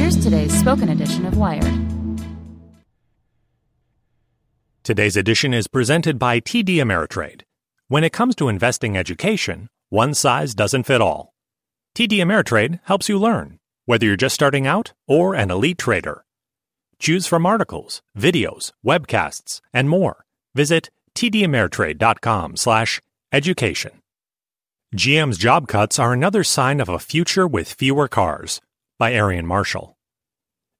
Here's today's spoken edition of Wired. Today's edition is presented by TD Ameritrade. When it comes to investing education, one size doesn't fit all. TD Ameritrade helps you learn, whether you're just starting out or an elite trader. Choose from articles, videos, webcasts, and more. Visit tdameritrade.com/education. GM's job cuts are another sign of a future with fewer cars by Aarian Marshall.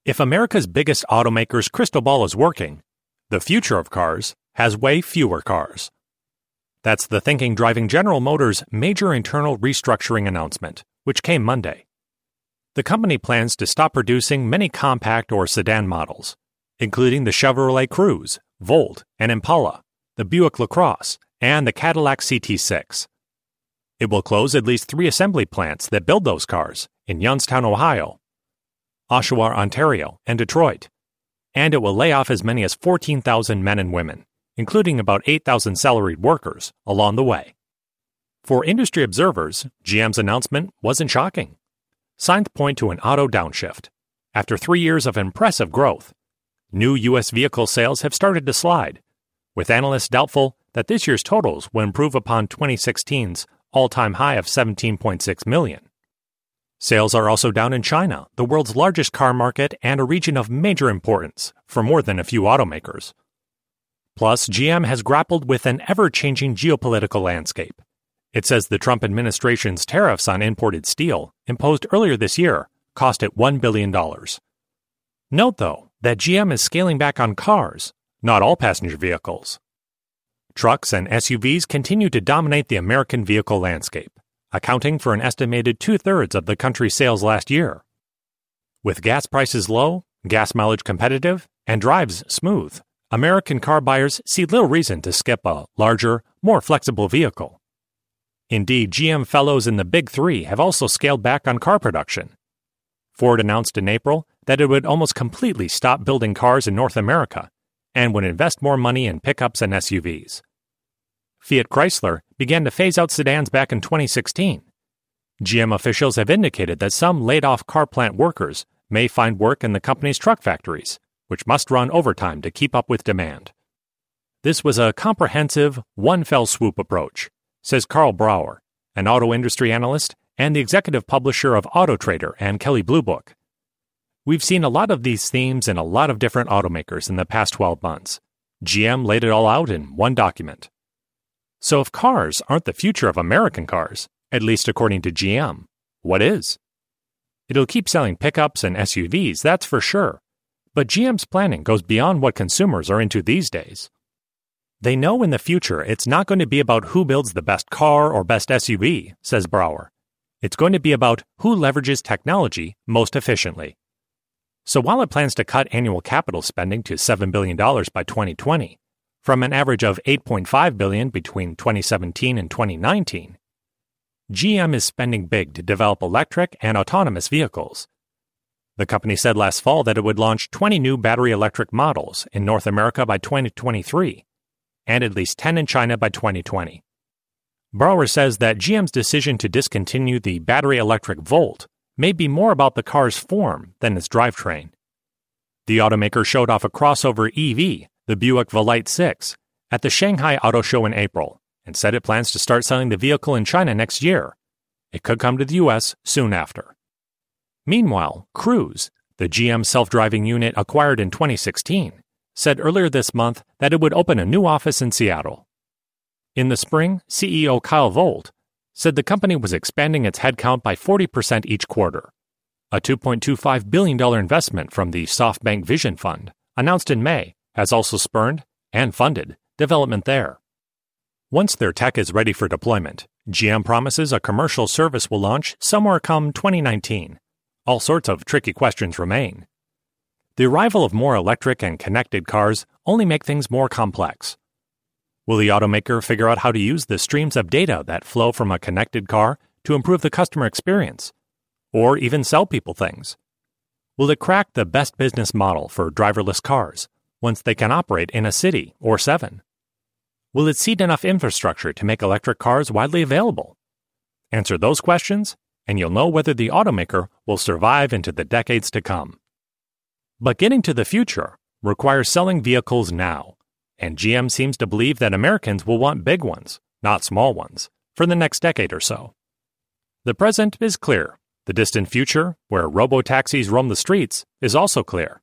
If America's biggest automaker's crystal ball is working, the future of cars has way fewer cars. That's the thinking driving General Motors' major internal restructuring announcement, which came Monday. The company plans to stop producing many compact or sedan models, including the Chevrolet Cruze, Volt, and Impala, the Buick LaCrosse, and the Cadillac CT6. It will close at least three assembly plants that build those cars in Youngstown, Ohio, Oshawa, Ontario, and Detroit, and it will lay off as many as 14,000 men and women, including about 8,000 salaried workers, along the way. For industry observers, GM's announcement wasn't shocking. Signs point to an auto downshift. After three years of impressive growth, new U.S. vehicle sales have started to slide, with analysts doubtful that this year's totals will improve upon 2016's all time high of 17.6 million. Sales are also down in China, the world's largest car market and a region of major importance for more than a few automakers. Plus, GM has grappled with an ever changing geopolitical landscape. It says the Trump administration's tariffs on imported steel, imposed earlier this year, cost it $1 billion. Note, though, that GM is scaling back on cars, not all passenger vehicles. Trucks and SUVs continue to dominate the American vehicle landscape accounting for an estimated two thirds of the country's sales last year. With gas prices low, gas mileage competitive, and drives smooth, American car buyers see little reason to skip a larger, more flexible vehicle. Indeed, GM fellows in the Big Three have also scaled back on car production. Ford announced in April that it would almost completely stop building cars in North America and would invest more money in pickups and SUVs. Fiat Chrysler began to phase out sedans back in 2016. GM officials have indicated that some laid off car plant workers may find work in the company's truck factories, which must run overtime to keep up with demand. This was a comprehensive, one fell swoop approach, says Karl Brauer, an auto industry analyst and the executive publisher of Auto Trader and Kelley Blue Book. We've seen a lot of these themes in a lot of different automakers in the past 12 months. GM laid it all out in one document. So if cars aren't the future of American cars, at least according to GM, what is? It'll keep selling pickups and SUVs, that's for sure. But GM's planning goes beyond what consumers are into these days. They know in the future it's not going to be about who builds the best car or best SUV, says Brauer. It's going to be about who leverages technology most efficiently. So while it plans to cut annual capital spending to $7 billion by 2020, from an average of 8.5 billion between 2017 and 2019. GM is spending big to develop electric and autonomous vehicles. The company said last fall that it would launch 20 new battery electric models in North America by 2023 and at least 10 in China by 2020. Brauer says that GM's decision to discontinue the battery electric Volt may be more about the car's form than its drivetrain. The automaker showed off a crossover EV, the Buick Velite 6, at the Shanghai Auto Show in April and said it plans to start selling the vehicle in China next year. It could come to the US soon after. Meanwhile, Cruise, the GM self driving unit acquired in 2016, said earlier this month that it would open a new office in Seattle. In the spring, CEO Kyle Vogt said the company was expanding its headcount by 40% each quarter. A $2.25 billion investment from the SoftBank Vision Fund, announced in May, has also spurned and funded development there. Once their tech is ready for deployment, GM promises a commercial service will launch somewhere come 2019. All sorts of tricky questions remain. The arrival of more electric and connected cars only make things more complex. Will the automaker figure out how to use the streams of data that flow from a connected car to improve the customer experience? Or even sell people things? Will it crack the best business model for driverless cars once they can operate in a city or seven? Will it seed enough infrastructure to make electric cars widely available? Answer those questions, and you'll know whether the automaker will survive into the decades to come. But getting to the future requires selling vehicles now, and GM seems to believe that Americans will want big ones, not small ones, for the next decade or so. The present is clear. The distant future, where robo-taxis roam the streets, is also clear.